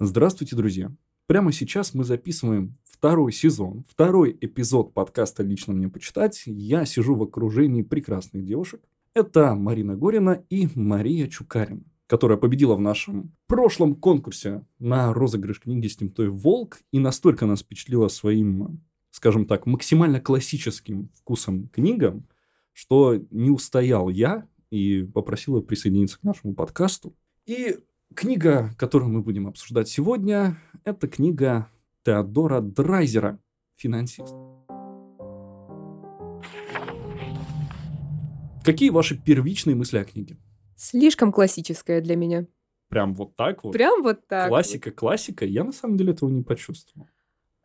Здравствуйте, друзья! Прямо сейчас мы записываем второй сезон, второй эпизод подкаста «Лично мне почитать». Я сижу в окружении прекрасных девушек. Это Марина Горина и Мария Чукарина, которая победила в нашем прошлом конкурсе на розыгрыш книги с темтой «Волк» и настолько нас впечатлила своим, скажем так, максимально классическим вкусом книгам, что не устоял я и попросила присоединиться к нашему подкасту. И Книга, которую мы будем обсуждать сегодня, это книга Теодора Драйзера «Финансист». Какие ваши первичные мысли о книге? Слишком классическая для меня. Прям вот так вот? Прям вот так. Классика, вот. классика. Я на самом деле этого не почувствовал.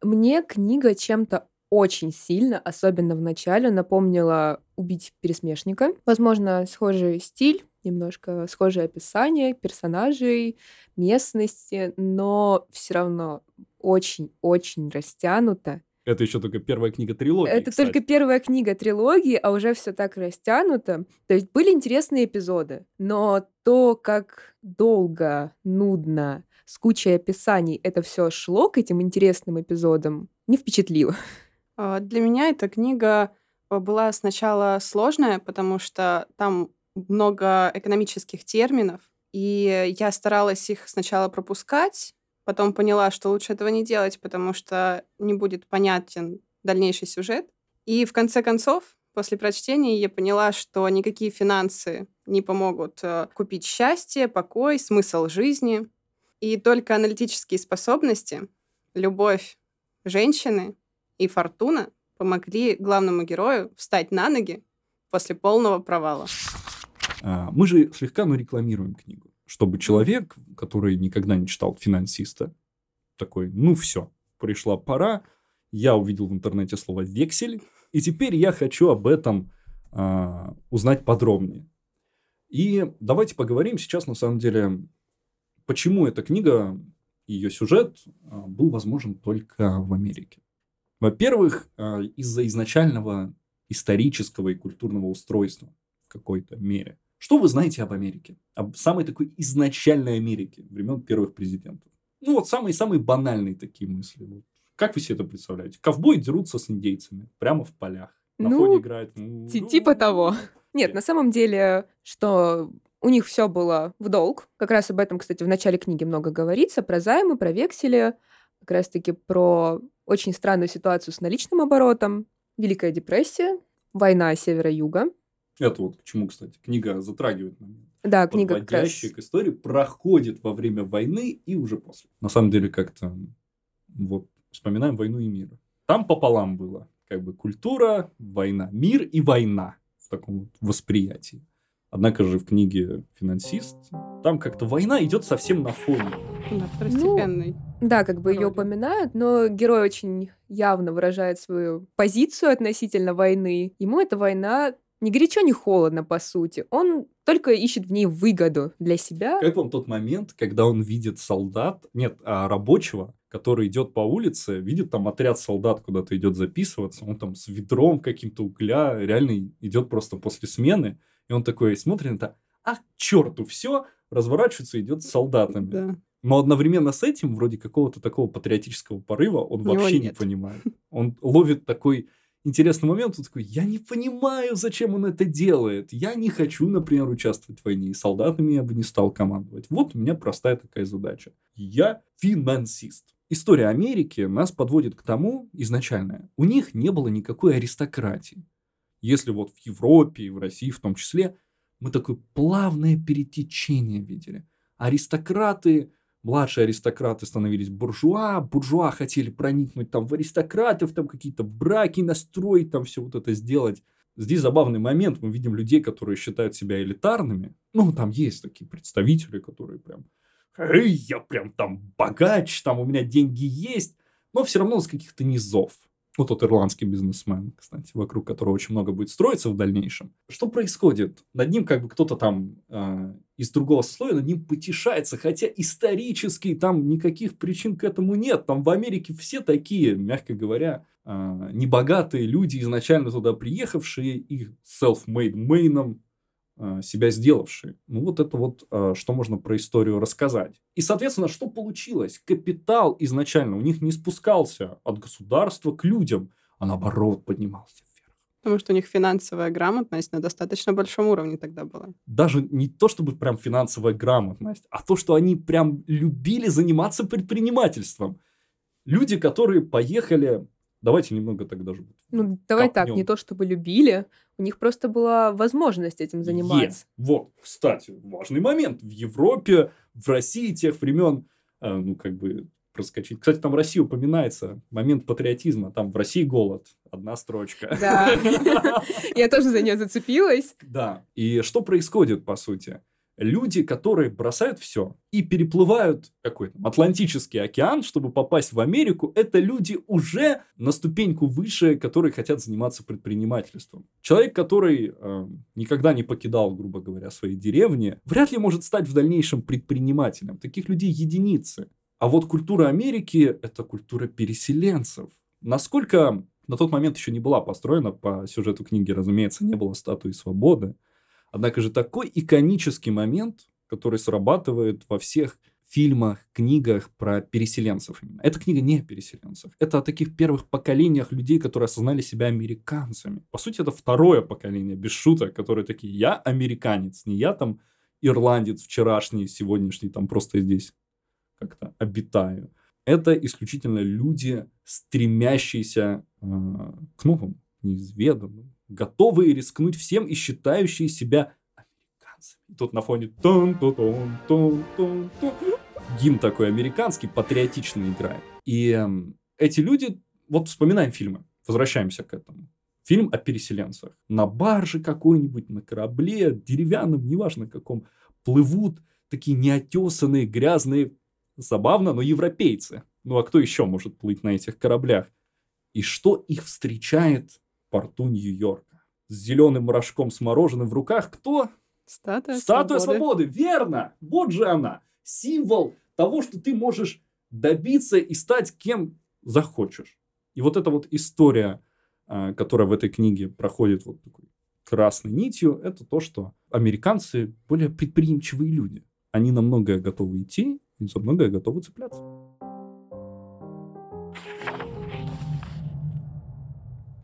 Мне книга чем-то очень сильно, особенно в начале, напомнила «Убить пересмешника». Возможно, схожий стиль, немножко схожее описание персонажей, местности, но все равно очень-очень растянуто. Это еще только первая книга трилогии. Это кстати. только первая книга трилогии, а уже все так растянуто. То есть были интересные эпизоды, но то, как долго, нудно, с кучей описаний это все шло к этим интересным эпизодам, не впечатлило. А, для меня эта книга была сначала сложная, потому что там много экономических терминов, и я старалась их сначала пропускать, потом поняла, что лучше этого не делать, потому что не будет понятен дальнейший сюжет. И в конце концов, после прочтения я поняла, что никакие финансы не помогут э, купить счастье, покой, смысл жизни. И только аналитические способности, любовь женщины и фортуна помогли главному герою встать на ноги после полного провала. А, мы же слегка, но рекламируем книгу, чтобы человек, который никогда не читал финансиста, такой, ну все, пришла пора, я увидел в интернете слово вексель, и теперь я хочу об этом а, узнать подробнее. И давайте поговорим сейчас, на самом деле, почему эта книга, ее сюжет а, был возможен только в Америке. Во-первых, а, из-за изначального исторического и культурного устройства в какой-то мере. Что вы знаете об Америке? Об самой такой изначальной Америке времен первых президентов? Ну вот самые-самые банальные такие мысли. Как вы себе это представляете? Ковбои дерутся с индейцами прямо в полях. На ну, фоне играет... Типа того. Нет, на самом деле, что у них все было в долг. Как раз об этом, кстати, в начале книги много говорится. Про займы, про векселя. Как раз-таки про очень странную ситуацию с наличным оборотом. Великая депрессия, война севера-юга. Это вот к чему, кстати, книга затрагивает момент. Да, книга как раз... к истории проходит во время войны и уже после. На самом деле, как-то вот вспоминаем «Войну и мир». Там пополам было как бы культура, война, мир и война в таком вот восприятии. Однако же в книге «Финансист» там как-то война идет совсем на фоне. Да, второстепенный. Ну, да, как бы ее упоминают, но герой очень явно выражает свою позицию относительно войны. Ему эта война ни горячо, ни холодно, по сути. Он только ищет в ней выгоду для себя. Как вам тот момент, когда он видит солдат, нет, а рабочего, который идет по улице, видит там отряд солдат куда-то идет записываться, он там с ведром каким-то угля, реально идет просто после смены, и он такой смотрит на это, а черту все, разворачивается и идет с солдатами. Да. Но одновременно с этим, вроде какого-то такого патриотического порыва, он вообще не понимает. Он ловит такой интересный момент, он такой, я не понимаю, зачем он это делает. Я не хочу, например, участвовать в войне, и солдатами я бы не стал командовать. Вот у меня простая такая задача. Я финансист. История Америки нас подводит к тому, изначально, у них не было никакой аристократии. Если вот в Европе и в России в том числе, мы такое плавное перетечение видели. Аристократы младшие аристократы становились буржуа, буржуа хотели проникнуть там в аристократов, там какие-то браки настроить, там все вот это сделать. Здесь забавный момент, мы видим людей, которые считают себя элитарными. Ну, там есть такие представители, которые прям, эй, я прям там богач, там у меня деньги есть, но все равно с каких-то низов. Вот тот ирландский бизнесмен, кстати, вокруг которого очень много будет строиться в дальнейшем. Что происходит? Над ним как бы кто-то там э, из другого слоя над ним потешается, хотя исторически там никаких причин к этому нет. Там в Америке все такие, мягко говоря, э, небогатые люди, изначально туда приехавшие, их self-made мейном себя сделавшие. Ну, вот это вот, э, что можно про историю рассказать. И, соответственно, что получилось? Капитал изначально у них не спускался от государства к людям, а наоборот поднимался Потому что у них финансовая грамотность на достаточно большом уровне тогда была. Даже не то, чтобы прям финансовая грамотность, а то, что они прям любили заниматься предпринимательством. Люди, которые поехали... Давайте немного тогда же. Ну, давай копнем. так, не то чтобы любили, у них просто была возможность этим заниматься. Е. Вот, кстати, важный момент. В Европе, в России тех времен, э, ну, как бы проскочить. Кстати, там Россия упоминается, момент патриотизма. Там в России голод, одна строчка. Да, я тоже за нее зацепилась. Да, и что происходит, по сути? Люди, которые бросают все и переплывают какой-то Атлантический океан, чтобы попасть в Америку, это люди уже на ступеньку выше, которые хотят заниматься предпринимательством. Человек, который э, никогда не покидал, грубо говоря, свои деревни, вряд ли может стать в дальнейшем предпринимателем. Таких людей единицы. А вот культура Америки – это культура переселенцев. Насколько на тот момент еще не была построена, по сюжету книги, разумеется, не было статуи свободы. Однако же такой иконический момент, который срабатывает во всех фильмах, книгах про переселенцев. Именно. Эта книга не о переселенцев. Это о таких первых поколениях людей, которые осознали себя американцами. По сути, это второе поколение, без шуток, которые такие, я американец, не я там ирландец вчерашний, сегодняшний, там просто здесь как-то обитаю. Это исключительно люди, стремящиеся э, к новым, неизведанным, готовые рискнуть всем и считающие себя американцами. Тут на фоне тун тун тун тун тун гимн такой американский, патриотичный играет. И э, эти люди, вот вспоминаем фильмы, возвращаемся к этому. Фильм о переселенцах. На барже какой-нибудь, на корабле, деревянном, неважно каком, плывут такие неотесанные, грязные Забавно, но европейцы. Ну а кто еще может плыть на этих кораблях? И что их встречает порту Нью-Йорка? С зеленым рожком с мороженым в руках кто? Статуя, Статуя свободы. свободы. Верно. Вот же она. Символ того, что ты можешь добиться и стать кем захочешь. И вот эта вот история, а, которая в этой книге проходит вот такой красной нитью, это то, что американцы более предприимчивые люди. Они на многое готовы идти, и за многое готовы цепляться.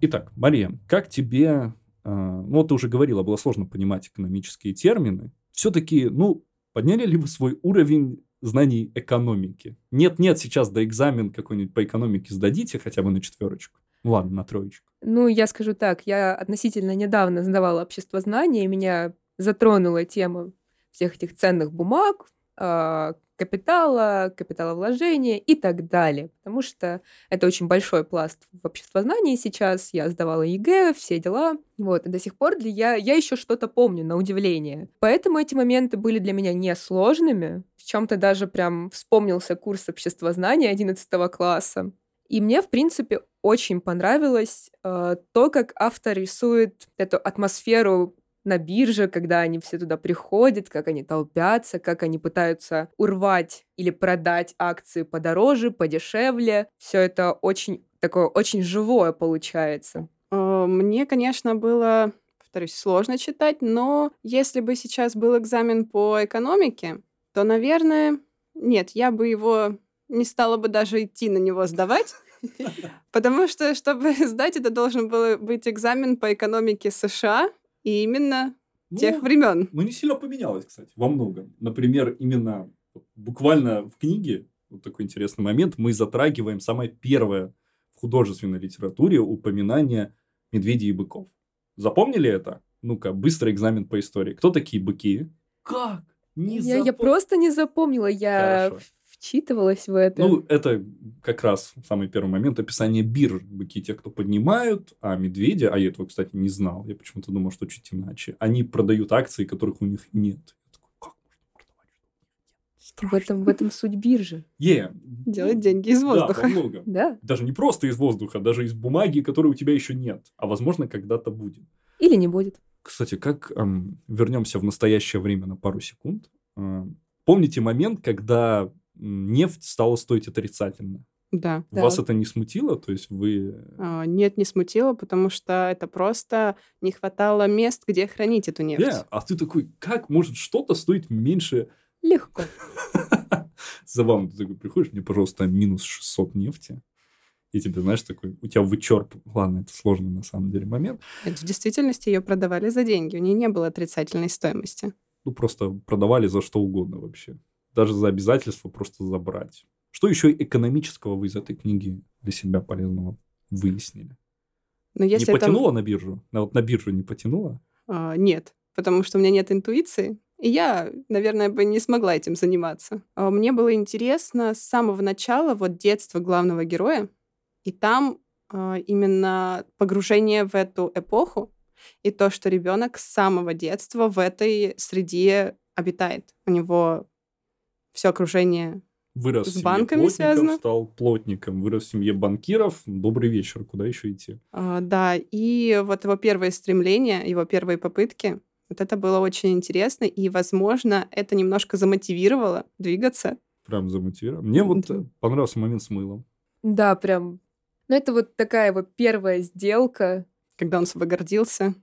Итак, Мария, как тебе... Э, ну, вот ты уже говорила, было сложно понимать экономические термины. Все-таки, ну, подняли ли вы свой уровень знаний экономики? Нет-нет, сейчас до экзамен какой-нибудь по экономике сдадите хотя бы на четверочку. Ну, ладно, на троечку. Ну, я скажу так, я относительно недавно сдавала общество знания, и меня затронула тема всех этих ценных бумаг, а, капитала, капиталовложения и так далее. Потому что это очень большой пласт в обществознании сейчас. Я сдавала ЕГЭ, все дела. Вот, и до сих пор для я, я еще что-то помню, на удивление. Поэтому эти моменты были для меня несложными. В чем-то даже прям вспомнился курс обществознания 11 класса. И мне, в принципе, очень понравилось э, то, как автор рисует эту атмосферу на бирже, когда они все туда приходят, как они толпятся, как они пытаются урвать или продать акции подороже, подешевле. Все это очень такое очень живое получается. Э, мне, конечно, было, повторюсь, сложно читать, но если бы сейчас был экзамен по экономике, то, наверное, нет, я бы его не стала бы даже идти на него сдавать. Потому что, чтобы сдать, это должен был быть экзамен по экономике США, и именно ну, тех времен. Ну, не сильно поменялось, кстати, во многом. Например, именно буквально в книге, вот такой интересный момент, мы затрагиваем самое первое в художественной литературе упоминание медведей и быков. Запомнили это? Ну-ка, быстрый экзамен по истории. Кто такие быки? Как? Не я, запом... я просто не запомнила. Я Хорошо вчитывалась в это. Ну, это как раз самый первый момент описания бирж. Быки те, кто поднимают, а медведи, а я этого, кстати, не знал, я почему-то думал, что чуть иначе, они продают акции, которых у них нет. В этом, в этом суть биржи. Yeah. Делать деньги из воздуха. Да, много. Да. Даже не просто из воздуха, даже из бумаги, которой у тебя еще нет, а возможно когда-то будет. Или не будет. Кстати, как эм, вернемся в настоящее время на пару секунд. Эм, помните момент, когда нефть стала стоить отрицательно. Да. Вас Да. это не смутило? То есть вы... А, Нет, не смутило, потому что это просто не хватало мест, где хранить эту нефть. Не, а ты такой, как может что-то стоить меньше Легко. Забавно, ты такой приходишь, мне, пожалуйста, минус 600 нефти. И тебе, знаешь, такой, у тебя вычерп... Ладно, это сложный на самом деле момент. Нет, В действительности ее продавали за деньги, у нее не было отрицательной стоимости. Ну, просто продавали за что угодно вообще. Даже за обязательство просто забрать. Что еще экономического вы из этой книги для себя полезного выяснили? Но если не это... потянуло на биржу? На, вот на биржу не потянуло? А, нет, потому что у меня нет интуиции, и я, наверное, бы не смогла этим заниматься. А Мне было интересно с самого начала, вот детство главного героя, и там а, именно погружение в эту эпоху и то, что ребенок с самого детства в этой среде обитает. У него все окружение Вырос С банками плотников, связано? стал плотником. Вырос в семье банкиров. Добрый вечер, куда еще идти? А, Да, и вот его первые стремления, его первые попытки, вот это было очень интересно, и, возможно, это немножко замотивировало двигаться. Прям замотивировал. Мне вот Да. понравился момент с мылом. Да, прям. Ну, это вот такая его первая сделка, Когда он собой гордился.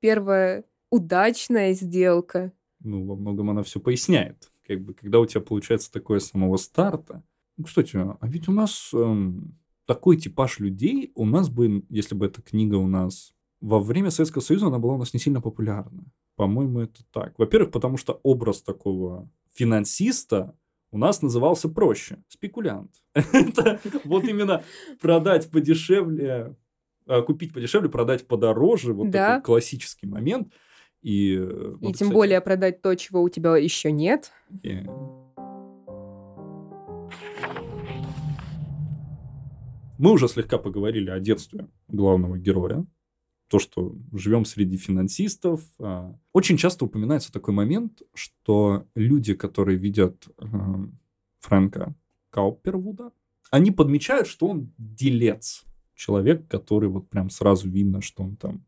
первая удачная сделка. ну, во многом она все поясняет. Как бы, когда у тебя получается такое с самого старта. Ну, кстати, а ведь у нас эм, такой типаж людей, у нас бы, если бы эта книга у нас во время Советского Союза, она была у нас не сильно популярна. По-моему, это так. Во-первых, потому что образ такого финансиста у нас назывался проще. Спекулянт. Это вот именно продать подешевле, а, купить подешевле, продать подороже. Вот такой классический момент. И, э, И тем кстати, более продать то, чего у тебя еще нет. и- Мы уже слегка поговорили о детстве главного героя. То, что живем среди финансистов. А, Очень часто упоминается такой момент, что люди, которые видят э, Фрэнка Каупервуда, они подмечают, что он делец. Человек, который вот прям сразу видно, что он там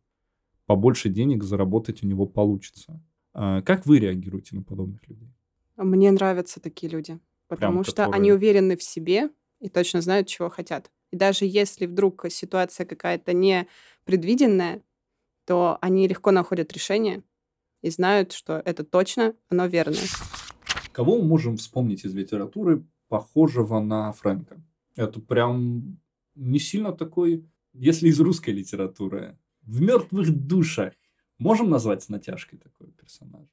побольше денег заработать у него получится. А Как вы реагируете на подобных людей? Мне нравятся такие люди, потому что которые- они уверены в себе и точно знают, чего хотят. И даже если вдруг ситуация какая-то непредвиденная, то они легко находят решение и знают, что это точно, оно верное. Кого мы можем вспомнить из литературы, похожего на Фрэнка? Это прям не сильно такой, если из русской литературы. В мертвых душах можем назвать с натяжкой такого персонажа?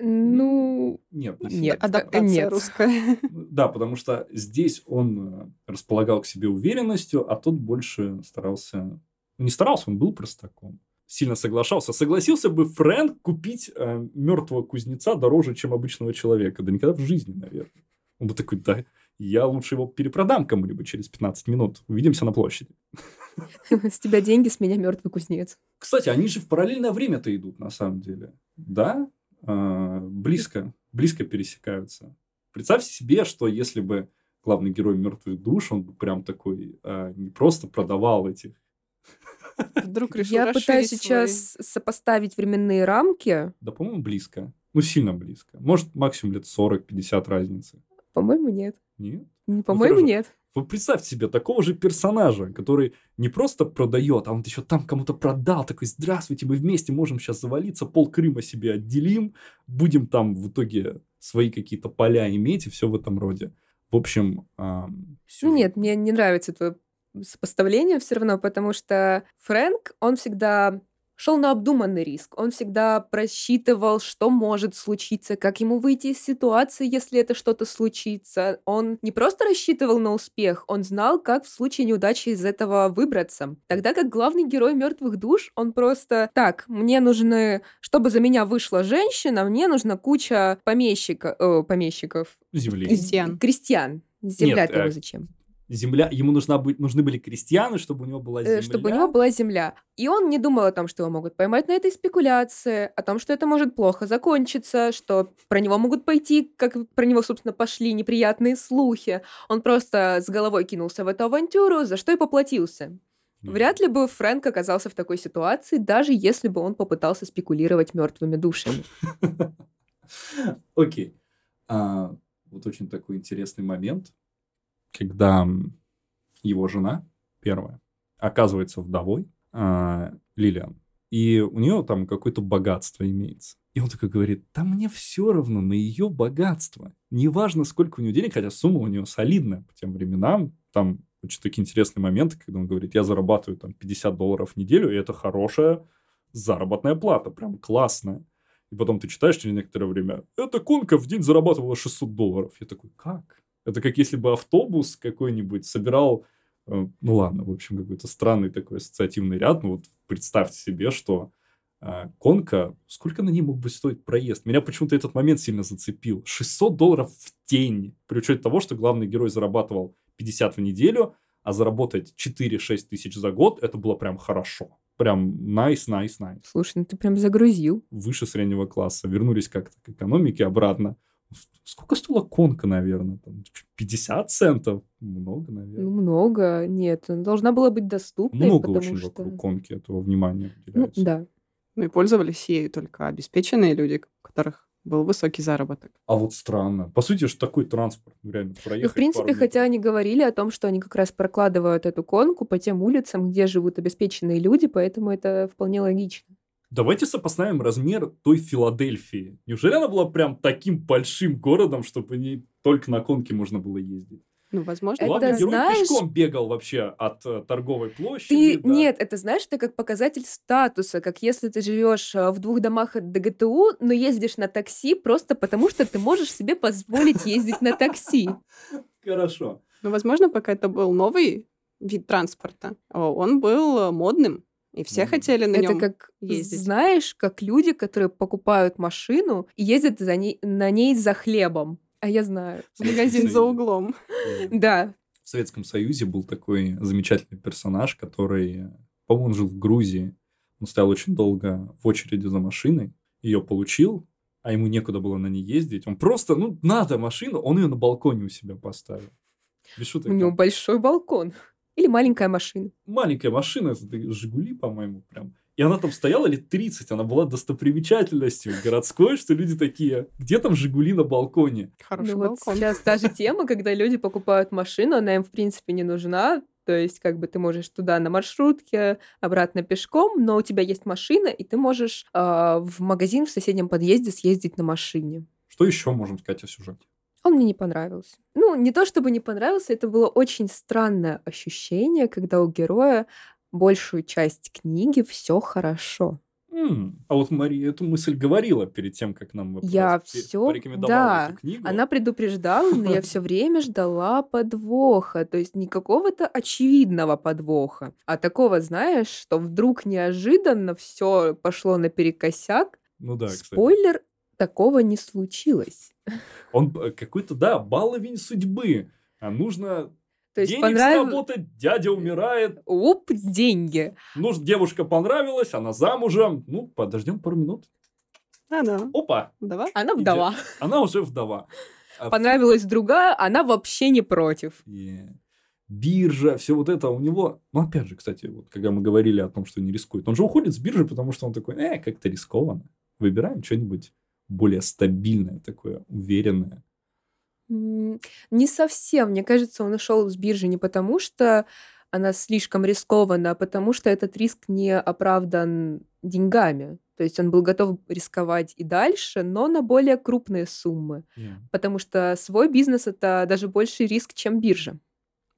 Ну, Нет, не Нет. Адаптация нет. русская. Да, потому что здесь он э, располагал к себе уверенностью, а тот больше старался... ну, Не старался, он был простаком. Сильно соглашался. Согласился бы Фрэнк купить э, мертвого кузнеца дороже, чем обычного человека? Да никогда в жизни, наверное. Он бы такой, да, я лучше его перепродам кому-либо через 15 минут. Увидимся на площади. с тебя деньги, с меня мертвый кузнец. Кстати, они же в параллельное время-то идут, на самом деле. Да? А, близко, близко пересекаются. Представьте себе, что если бы главный герой мертвых душ, он бы прям такой а, не просто продавал этих. Вдруг решил Я пытаюсь сейчас сопоставить временные рамки. Да, по-моему, близко. Ну, сильно близко. Может, максимум лет 40-50 разницы. По-моему, нет. Нет? Не, По-моему, нет. Вы представьте себе такого же персонажа, который не просто продает, а он еще там кому-то продал, такой, здравствуйте, мы вместе можем сейчас завалиться, пол Крыма себе отделим, будем там в итоге свои какие-то поля иметь и все в этом роде. В общем, сюжет- нет, мне не нравится твое сопоставление все равно, потому что Фрэнк, он всегда шел на обдуманный риск. Он всегда просчитывал, что может случиться, как ему выйти из ситуации, если это что-то случится. Он не просто рассчитывал на успех, он знал, как в случае неудачи из этого выбраться. Тогда как главный герой мертвых душ, он просто так, мне нужны, чтобы за меня вышла женщина, мне нужна куча помещика, э, помещиков, земли. Крестьян. крестьян. Земля Нет, его э, зачем? Земля, ему нужна быть, нужны были крестьяны, чтобы у него была земля. Э, чтобы у него была земля. И он не думал о том, что его могут поймать на этой спекуляции, о том, что это может плохо закончиться, что про него могут пойти, как про него, собственно, пошли неприятные слухи. Он просто с головой кинулся в эту авантюру, за что и поплатился. Вряд ли бы Фрэнк оказался в такой ситуации, даже если бы он попытался спекулировать мертвыми душами. Окей. А, вот очень такой интересный момент, когда его жена первая оказывается вдовой, а, Лилиан, и у нее там какое-то богатство имеется. И он такой говорит, да мне все равно на ее богатство. Неважно, сколько у нее денег, хотя сумма у нее солидная по тем временам. Там очень такие интересные моменты, когда он говорит, я зарабатываю там 50 долларов в неделю, и это хорошая заработная плата, прям классная. И потом ты читаешь через некоторое время, эта конка в день зарабатывала 600 долларов. Я такой, как? Это как если бы автобус какой-нибудь собирал, э, ну ладно, в общем, какой-то странный такой ассоциативный ряд. Ну вот представьте себе, что э, конка, сколько на ней мог бы стоить проезд? Меня почему-то этот момент сильно зацепил. 600 долларов в день, при учете того, что главный герой зарабатывал 50 в неделю, а заработать 4-6 тысяч за год, это было прям хорошо. Прям nice, nice, nice. Слушай, ну ты прям загрузил. Выше среднего класса. Вернулись как-то к экономике обратно. Сколько стоила конка, наверное? Там 50 центов? Много, наверное. Ну, много. Нет, она должна была быть доступной. Много очень что... вокруг конки этого внимания уделяется. Ну, да. Ну и пользовались ею только обеспеченные люди, у которых был высокий заработок. А вот странно. По сути же такой транспорт, ну, реально проехать. Ну, в принципе, хотя они говорили о том, что они как раз прокладывают эту конку по тем улицам, где живут обеспеченные люди, поэтому это вполне логично. Давайте сопоставим размер той Филадельфии. Неужели она была прям таким большим городом, чтобы не только на конке можно было ездить? Ну, возможно. Главный это, герой знаешь... пешком бегал вообще от э, торговой площади. Ты... Да. Нет, это знаешь, это как показатель статуса, как если ты живешь э, в двух домах от ДГТУ, но ездишь на такси просто потому, что ты можешь себе позволить ездить на такси. Хорошо. Ну, возможно, пока это был новый вид транспорта, он был э, модным. И все mm. хотели на нем Это как, ездить. знаешь, как люди, которые покупают машину и ездят за ней, на ней за хлебом. А я знаю. Магазин за углом. Да. В Советском Союзе был такой замечательный персонаж, который, по-моему, он жил в Грузии. Он стоял очень долго в очереди за машиной, ее получил, а ему некуда было на ней ездить. Он просто, ну, надо машину, он ее на балконе у себя поставил. Без шуток. У него большой балкон. Или маленькая машина. Маленькая машина, это Жигули, по-моему, прям. И она там стояла лет 30, она была достопримечательностью городской, что люди такие, где там Жигули на балконе? Хороший ну, балкон. Вот сейчас та же тема, когда люди покупают машину, она им в принципе не нужна, то есть, как бы ты можешь туда на маршрутке, обратно пешком, но у тебя есть машина, и ты можешь э, в магазин в соседнем подъезде съездить на машине. Что еще можем сказать о сюжете? Он мне не понравился. Ну, не то чтобы не понравился, это было очень странное ощущение, когда у героя большую часть книги все хорошо. Mm. А вот Мария эту мысль говорила перед тем, как нам я все, да, эту книгу. Она предупреждала, но я все время ждала подвоха, то есть не какого-то очевидного подвоха, а такого, знаешь, что вдруг неожиданно все пошло наперекосяк. Ну да, кстати. Спойлер, такого не случилось. Он э, какой-то, да, баловень судьбы. А нужно то есть Денег понрав... заработать, дядя умирает. Уп, деньги. Ну, девушка понравилась, она замужем. Ну, подождем пару минут. Она. Опа. Вдова? Она вдова. Идет. Она уже вдова. А Понравилась другая, она вообще не против. Yeah. Биржа, все вот это у него. Ну, опять же, кстати, вот когда мы говорили о том, что не рискует, он же уходит с биржи, потому что он такой, э, как-то рискованно. Выбираем что-нибудь более стабильное, такое уверенное. Не совсем. Мне кажется, он ушел с биржи не потому, что она слишком рискована, а потому что этот риск не оправдан деньгами. То есть он был готов рисковать и дальше, но на более крупные суммы. Yeah. Потому что свой бизнес это даже больший риск, чем биржа.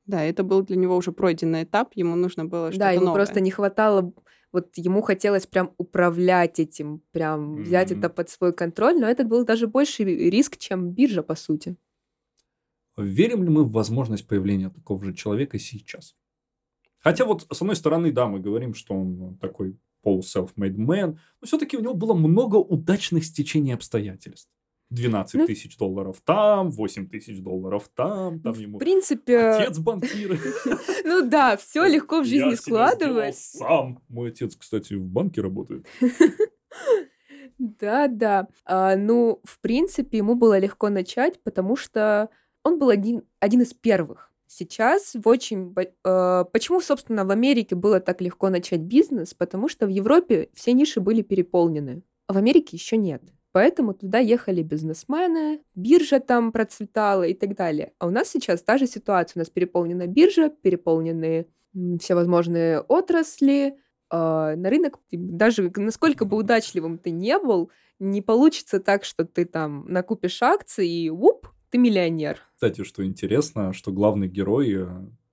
Да, это был для него уже пройденный этап, ему нужно было что-то Да, ему новое. просто не хватало, вот ему хотелось прям управлять этим, прям mm-hmm. взять это под свой контроль, но этот был даже больший риск, чем биржа, по сути. Верим ли мы в возможность появления такого же человека сейчас? Хотя вот с одной стороны, да, мы говорим, что он такой полу-self-made man, но все-таки у него было много удачных стечений обстоятельств. 12 ну, тысяч долларов там, 8 тысяч долларов там, там в ему принципе... отец банкир. Ну да, все легко в жизни складывается. сам. Мой отец, кстати, в банке работает. Да, да. А, ну, в принципе, ему было легко начать, потому что он был один, один из первых. Сейчас в очень... Э, почему, собственно, в Америке было так легко начать бизнес? Потому что в Европе все ниши были переполнены, а в Америке еще нет. Поэтому туда ехали бизнесмены, биржа там процветала и так далее. А у нас сейчас та же ситуация. У нас переполнена биржа, переполнены всевозможные отрасли, э, на рынок, даже насколько бы удачливым ты не был, не получится так, что ты там накупишь акции и уп, ты миллионер. Кстати, что интересно, что главный герой э,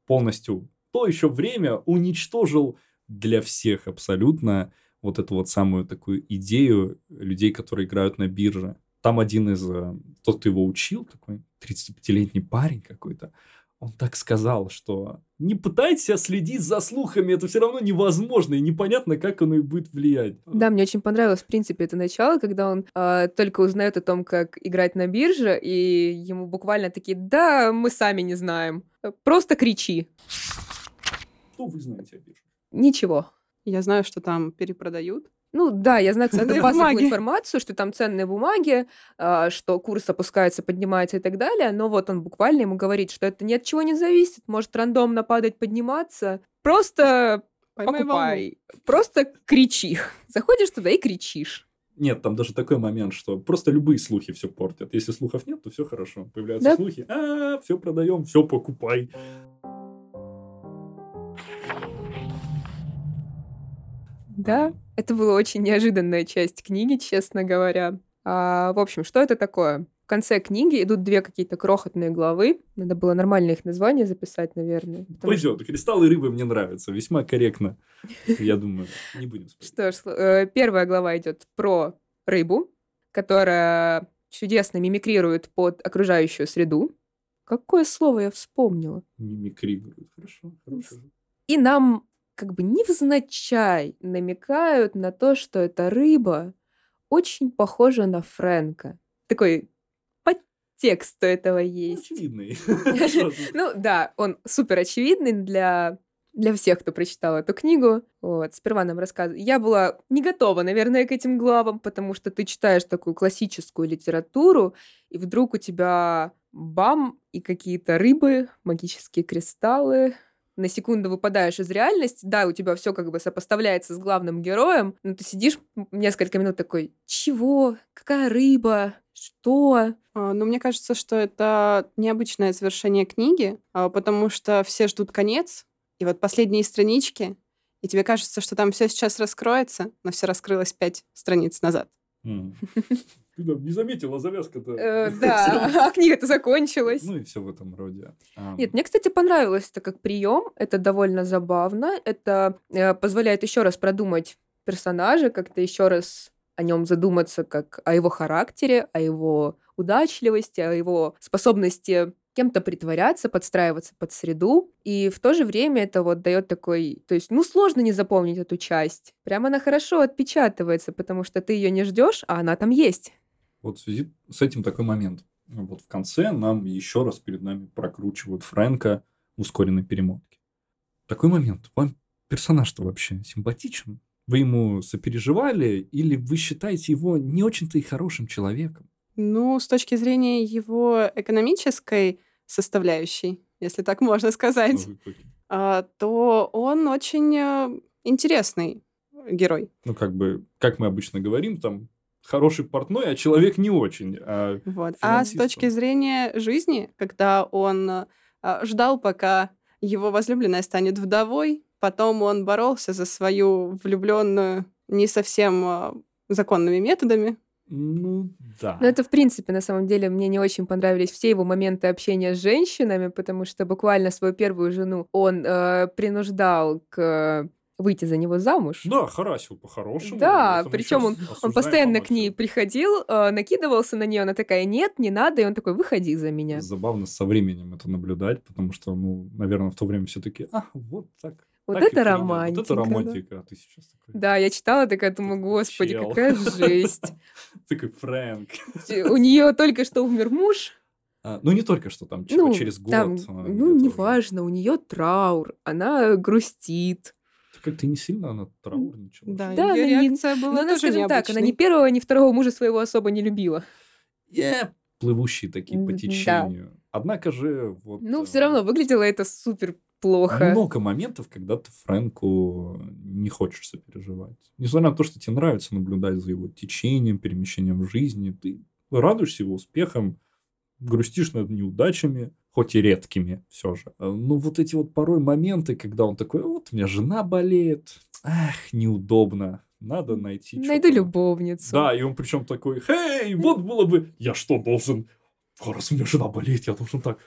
полностью то еще время уничтожил для всех абсолютно вот эту вот самую такую идею людей, которые играют на бирже. Там один из, э, тот, кто его учил, такой 35-летний парень какой-то, он так сказал, что не пытайтесь следить за слухами, это все равно невозможно, и непонятно, как оно и будет влиять. Да, мне очень понравилось, в принципе, это начало, когда он э, только узнает о том, как играть на бирже, и ему буквально такие, да, мы сами не знаем, просто кричи. Что вы знаете о бирже? Ничего. Я знаю, что там перепродают. Ну да, я знаю какую-то базовую информацию, что там ценные бумаги, а, что курс опускается, поднимается и так далее, но вот он буквально ему говорит, что это ни от чего не зависит, может рандомно падать, подниматься, просто Поймай покупай, волну. просто кричи. Заходишь туда и кричишь. Нет, там даже такой момент, что просто любые слухи все портят. Если слухов нет, то все хорошо. Появляются да? слухи, а, все продаем, все покупай. Да, это была очень неожиданная часть книги, честно говоря. А, в общем, что это такое? В конце книги идут две какие-то крохотные главы. Надо было нормально их название записать, наверное. Пойдет. Что... Кристаллы рыбы мне нравятся. Весьма корректно. Я думаю, не будем спорить. Что ж, э, первая глава идет про рыбу, которая чудесно мимикрирует под окружающую среду. Какое слово я вспомнила? Мимикрирует. Хорошо, хорошо. И нам как бы невзначай намекают на то, что эта рыба очень похожа на Фрэнка. Такой подтекст у этого есть. Очевидный. Ну да, он супер очевидный для для всех, кто прочитал эту книгу. Вот, сперва нам рассказывают. Я была не готова, наверное, к этим главам, потому что ты читаешь такую классическую литературу, и вдруг у тебя бам, и какие-то рыбы, магические кристаллы, на секунду выпадаешь из реальности, да, у тебя все как бы сопоставляется с главным героем, но ты сидишь несколько минут такой, чего? Какая рыба? Что? А, ну, мне кажется, что это необычное завершение книги, а, потому что все ждут конец, и вот последние странички, и тебе кажется, что там все сейчас раскроется, но все раскрылось пять страниц назад. Ты там не заметила завязка-то. Э, да, а книга-то закончилась. Ну и все в этом роде. Нет, мне, кстати, понравилось это как прием. Это довольно забавно. Это э, позволяет еще раз продумать персонажа, как-то еще раз о нем задуматься как о его характере, о его удачливости, о его способности кем-то притворяться, подстраиваться под среду. И в то же время это вот дает такой... То есть, ну, сложно не запомнить эту часть. Прямо она хорошо отпечатывается, потому что ты ее не ждешь, а она там есть. Вот в связи с этим такой момент. Вот в конце нам еще раз перед нами прокручивают Фрэнка в ускоренной перемотке. Такой момент. Вам персонаж-то вообще симпатичен? Вы ему сопереживали или вы считаете его не очень-то и хорошим человеком? Ну, с точки зрения его экономической составляющей, если так можно сказать, а, то он очень э, интересный герой. Ну, как бы, как мы обычно говорим, там хороший портной, а человек не очень. А, вот. а с точки зрения жизни, когда он а, ждал, пока его возлюбленная станет вдовой, потом он боролся за свою влюбленную не совсем а, законными методами, ну, да. Но это, в принципе, на самом деле, мне не очень понравились все его моменты общения с женщинами, потому что буквально свою первую жену он э, принуждал к выйти за него замуж. Да, харасил по-хорошему. Да, причем он, он постоянно к ней приходил, э, накидывался на нее, она такая, нет, не надо, и он такой, выходи за меня. Забавно со временем это наблюдать, потому что, ну, наверное, в то время все-таки, а, вот так. Вот так это романтика. Вот это романтика, да. а ты сейчас такой. Да, я читала, такая думаю, господи, Чел. какая жесть. Такой Фрэнк. У нее только что умер муж. А, ну, не только что там, типа, ну, через год. Там, ну, неважно, у нее траур, она грустит. Как-то не сильно она траурничала. Да, да ее реакция не... была Но она, скажем необычной. так, она ни первого, ни второго мужа своего особо не любила. Yeah. Плывущие такие по течению. Да. Однако же вот... Ну, все равно выглядело это супер плохо. Много моментов, когда ты Фрэнку не хочешь сопереживать. Несмотря на то, что тебе нравится наблюдать за его течением, перемещением в жизни, ты радуешься его успехам, грустишь над неудачами, хоть и редкими все же. Ну, вот эти вот порой моменты, когда он такой, вот, у меня жена болеет, ах, неудобно, надо найти Найду любовницу. Да, и он причем такой, хей, вот было бы, я что, должен, раз у меня жена болеет, я должен так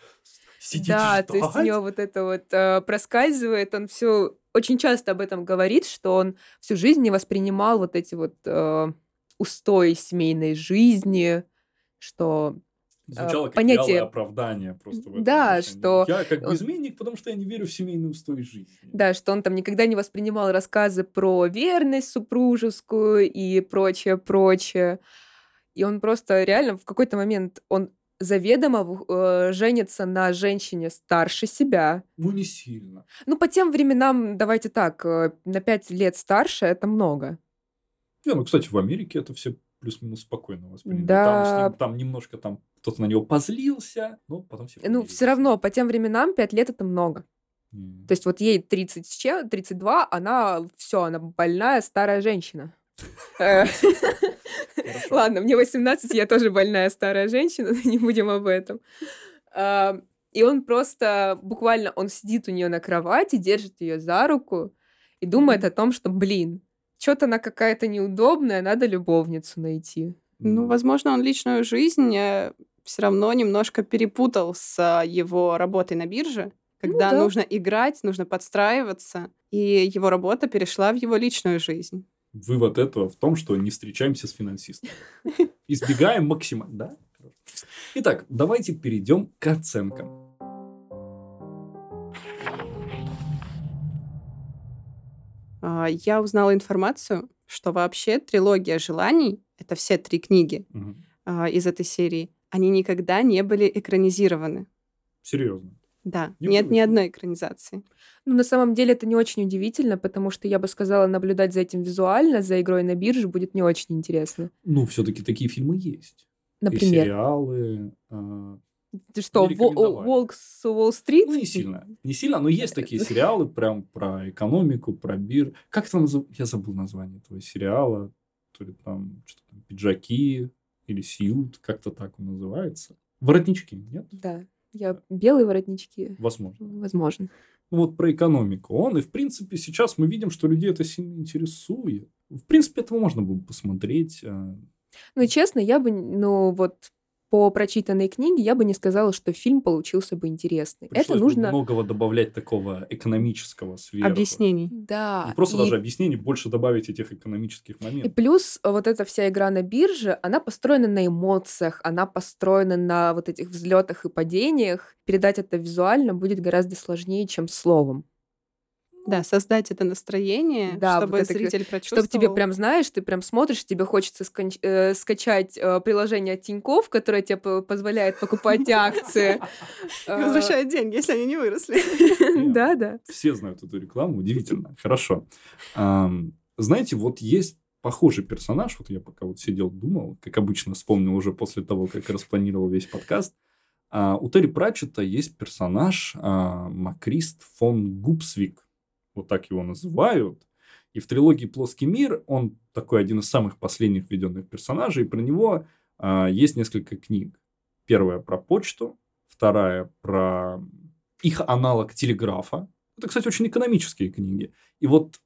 сидеть Да, ждать? то есть у него вот это вот э, проскальзывает, он все очень часто об этом говорит, что он всю жизнь не воспринимал вот эти вот э, устои семейной жизни, что Звучало как понятие... оправдание просто. В да, отношении. что... Я как бы изменник, потому что я не верю в семейный устой жизни. Да, что он там никогда не воспринимал рассказы про верность супружескую и прочее, прочее. И он просто реально в какой-то момент, он заведомо э, женится на женщине старше себя. Ну, не сильно. Ну, по тем временам, давайте так, э, на пять лет старше это много. Не, ну, кстати, в Америке это все плюс-минус спокойно восприняли. Да. Там, ним, там немножко там кто-то на него позлился, но потом все Ну, все равно, по тем временам 5 лет это много. Mm. То есть вот ей 30, 32, она все, она больная старая женщина. Э, ладно, мне 18, я тоже больная старая женщина, не будем об этом. А, и он просто буквально, он сидит у нее на кровати, держит ее за руку и думает о том, что, блин, что-то она какая-то неудобная, надо любовницу найти. Ну, возможно, он личную жизнь э, все равно немножко перепутал с его работой на бирже, когда ну, да. нужно играть, нужно подстраиваться, и его работа перешла в его личную жизнь. Вывод этого в том, что не встречаемся с финансистом. Избегаем максимально, да? Итак, давайте перейдем к оценкам. Я узнала информацию, что вообще трилогия желаний это все три книги угу. из этой серии, они никогда не были экранизированы. Серьезно? Да, не нет ни одной экранизации. Ну, на самом деле это не очень удивительно, потому что я бы сказала, наблюдать за этим визуально, за игрой на бирже будет не очень интересно. Ну, все-таки такие фильмы есть. Например? И сериалы. Э, Ты что, Волк с Уолл-стрит? Ну, не сильно. Не сильно, но есть такие сериалы прям про экономику, про бир. Как это называется? Я забыл название этого сериала. То ли там что-то там пиджаки или сьют, как-то так он называется. Воротнички, нет? Да. Я белые воротнички. Возможно. Возможно. Ну, вот про экономику. Он, и в принципе, сейчас мы видим, что людей это сильно интересует. В принципе, этого можно было бы посмотреть. а. Ну, честно, я бы, ну, вот по прочитанной книге я бы не сказала, что фильм получился бы интересный. Пришлось это нужно... Многого добавлять такого экономического сверху. Объяснений. Да. Не просто и... даже объяснений, больше добавить этих экономических моментов. И плюс вот эта вся игра на бирже, она построена на эмоциях, она построена на вот этих взлетах и падениях. Передать это визуально будет гораздо сложнее, чем словом. Да, создать это настроение, да, чтобы вот зритель это, прочувствовал. Чтобы тебе прям, знаешь, ты прям смотришь, тебе хочется скон- э, скачать э, приложение от Тинькофф, которое тебе позволяет покупать акции. Возвращает деньги, если они не выросли. Да, да. Все знают эту рекламу, удивительно. Хорошо. Знаете, вот есть похожий персонаж, вот я пока вот сидел, думал, как обычно вспомнил уже после того, как распланировал весь подкаст, а, у Терри Пратчета есть персонаж а, Макрист фон Гупсвик вот так его называют. И в трилогии «Плоский мир» он такой один из самых последних введенных персонажей. И про него а, есть несколько книг. Первая про почту, вторая про их аналог телеграфа. Это, кстати, очень экономические книги. И вот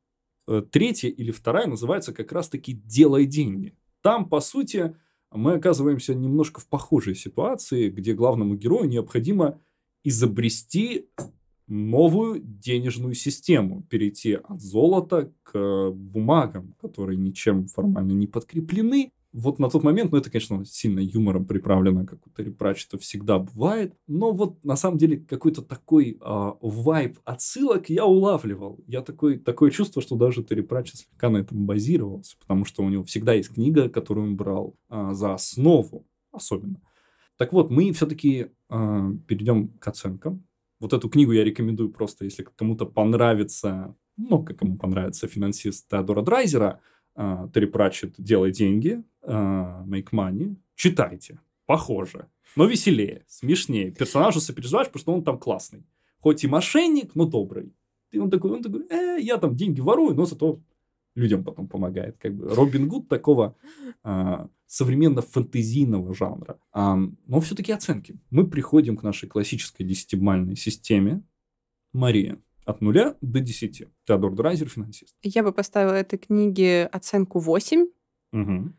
э, третья или вторая называется как раз-таки «Делай деньги». Там, по сути, мы оказываемся немножко в похожей ситуации, где главному герою необходимо изобрести новую денежную систему, перейти от золота к бумагам, которые ничем формально не подкреплены. Вот на тот момент, ну это, конечно, сильно юмором приправлено, как у Терри Пратчета всегда бывает, но вот на самом деле какой-то такой э, вайб отсылок я улавливал. Я такой, такое чувство, что даже Терри Пратчет слегка на этом базировался, потому что у него всегда есть книга, которую он брал э, за основу особенно. Так вот, мы все-таки э, перейдем к оценкам. Вот эту книгу я рекомендую просто, если кому-то понравится, ну, как кому понравится финансист Теодора Драйзера, э, Терри Пратчет «Делай деньги», э, «Make money», читайте. Похоже. Но веселее, смешнее. Персонажу сопереживаешь, потому что он там классный. хоть и мошенник, но добрый. И он такой, он такой, э, я там деньги ворую, но зато людям потом помогает. Как бы Робин Гуд такого а, современно-фэнтезийного жанра. А, но все-таки оценки. Мы приходим к нашей классической десятибальной системе. Мария, от нуля до десяти. Теодор Драйзер, финансист. Я бы поставила этой книге оценку 8. Угу.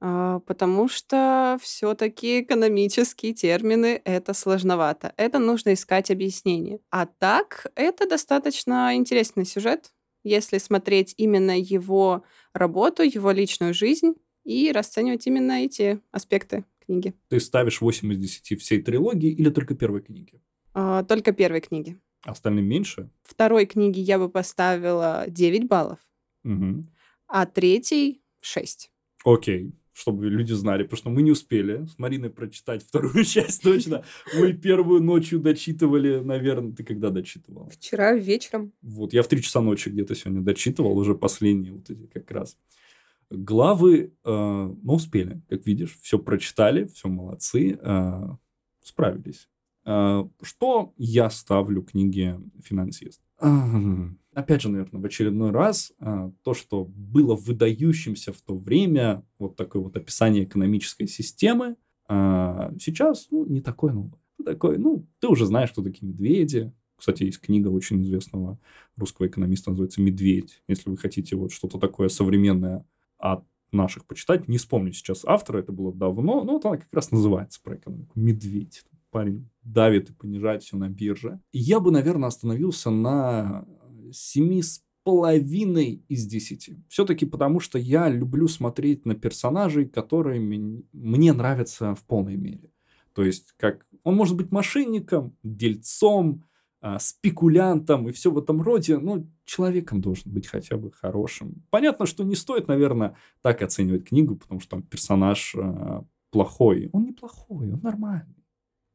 А, потому что все-таки экономические термины это сложновато. Это нужно искать объяснение. А так, это достаточно интересный сюжет, если смотреть именно его работу, его личную жизнь и расценивать именно эти аспекты книги. Ты ставишь 8 из 10 всей трилогии или только первой книги? А, только первой книги. Остальным меньше? Второй книге я бы поставила 9 баллов, угу. а третий 6. Окей чтобы люди знали, потому что мы не успели с Мариной прочитать вторую часть точно. Мы первую ночью дочитывали, наверное, ты когда дочитывал? Вчера вечером. Вот, я в три часа ночи где-то сегодня дочитывал, уже последние вот эти как раз. Главы, э, ну, успели, как видишь, все прочитали, все молодцы, э, справились. Э, что я ставлю книге «Финансист»? Опять же, наверное, в очередной раз, а, то, что было выдающимся в то время, вот такое вот описание экономической системы, а, сейчас, ну, не такое новое. Такой, ну, ты уже знаешь, кто такие медведи. Кстати, есть книга очень известного русского экономиста, называется «Медведь». Если вы хотите вот что-то такое современное от наших почитать, не вспомню сейчас автора, это было давно, но вот она как раз называется про экономику «Медведь». Парень давит и понижает все на бирже. Я бы, наверное, остановился на семи с половиной из десяти. Все-таки потому, что я люблю смотреть на персонажей, которые мне нравятся в полной мере. То есть, как он может быть мошенником, дельцом, а, спекулянтом и все в этом роде, но человеком должен быть хотя бы хорошим. Понятно, что не стоит, наверное, так оценивать книгу, потому что там персонаж э, плохой. Он не плохой, он нормальный.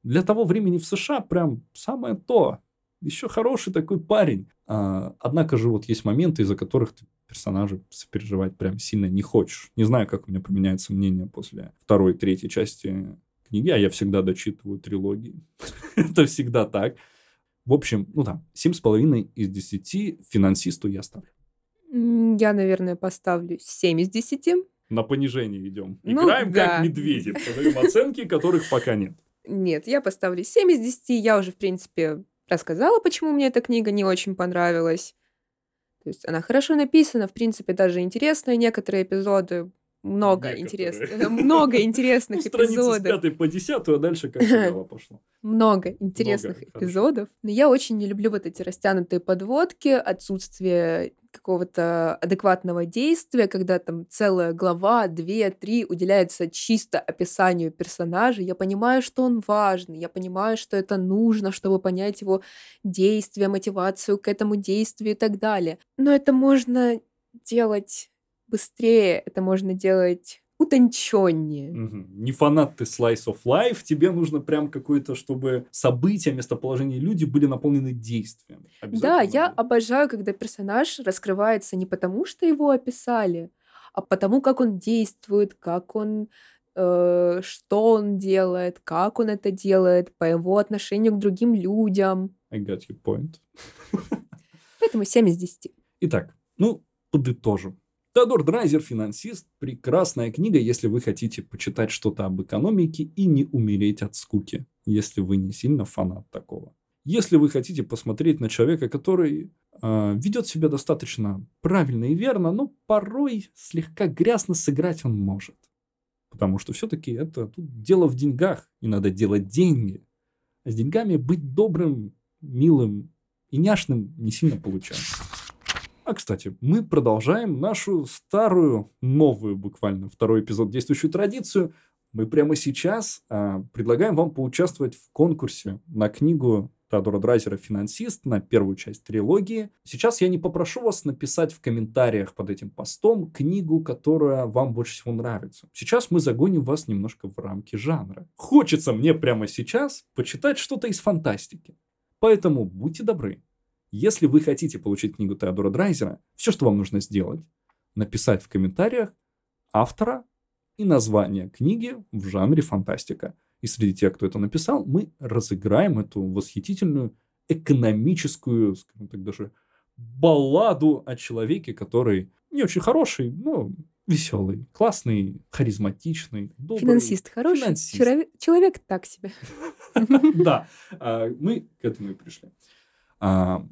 Для того времени в США прям самое то еще хороший такой парень. А, однако же вот есть моменты, из-за которых ты персонажа сопереживать прям сильно не хочешь. Не знаю, как у меня поменяется мнение после второй, третьей части книги, а я всегда дочитываю трилогии. Это всегда так. В общем, ну с половиной из десяти финансисту я ставлю. Я, наверное, поставлю семь из десяти. На понижение идем. Ну, Играем да. как медведи. Подаем оценки, которых пока нет. Нет, я поставлю 7 из 10. Я уже, в принципе, рассказала, почему мне эта книга не очень понравилась. То есть она хорошо написана, в принципе, даже интересная. Некоторые эпизоды много интересных, много интересных ну, эпизодов. с пятой по десятую, а дальше как дело пошло. Много интересных много, эпизодов. Хорошо. Но я очень не люблю вот эти растянутые подводки, отсутствие какого-то адекватного действия, когда там целая глава, две, три уделяется чисто описанию персонажа. Я понимаю, что он важный, я понимаю, что это нужно, чтобы понять его действия, мотивацию к этому действию и так далее. Но это можно делать быстрее, это можно делать утонченнее. Угу. Не фанат ты Slice of Life, тебе нужно прям какое-то, чтобы события, местоположение люди были наполнены действием. Да, я обожаю, когда персонаж раскрывается не потому, что его описали, а потому, как он действует, как он э, что он делает, как он это делает, по его отношению к другим людям. I got your point. Поэтому 7 из 10. Итак, ну, подытожим. Теодор Драйзер «Финансист» – прекрасная книга, если вы хотите почитать что-то об экономике и не умереть от скуки, если вы не сильно фанат такого. Если вы хотите посмотреть на человека, который э, ведет себя достаточно правильно и верно, но порой слегка грязно сыграть он может. Потому что все-таки это тут дело в деньгах, и надо делать деньги. А с деньгами быть добрым, милым и няшным не сильно получается. А, кстати, мы продолжаем нашу старую, новую буквально, второй эпизод действующую традицию. Мы прямо сейчас а, предлагаем вам поучаствовать в конкурсе на книгу Теодора Драйзера «Финансист» на первую часть трилогии. Сейчас я не попрошу вас написать в комментариях под этим постом книгу, которая вам больше всего нравится. Сейчас мы загоним вас немножко в рамки жанра. Хочется мне прямо сейчас почитать что-то из фантастики. Поэтому будьте добры, если вы хотите получить книгу Теодора Драйзера, все, что вам нужно сделать, написать в комментариях автора и название книги в жанре фантастика. И среди тех, кто это написал, мы разыграем эту восхитительную экономическую, скажем так, даже балладу о человеке, который не очень хороший, но веселый, классный, харизматичный, добрый. Финансист хороший, финансист. Человек, человек так себе. Да, а, мы к этому и пришли. А,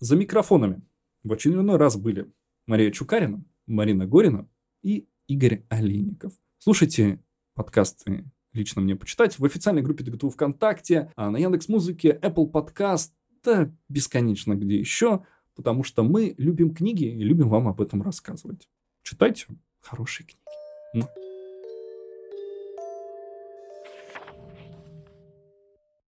за микрофонами в очередной раз были Мария Чукарина, Марина Горина и Игорь Олейников. Слушайте подкасты лично мне почитать в официальной группе ДГТУ ВКонтакте, а на Яндекс Музыке, Apple Podcast, да бесконечно где еще, потому что мы любим книги и любим вам об этом рассказывать. Читайте хорошие книги.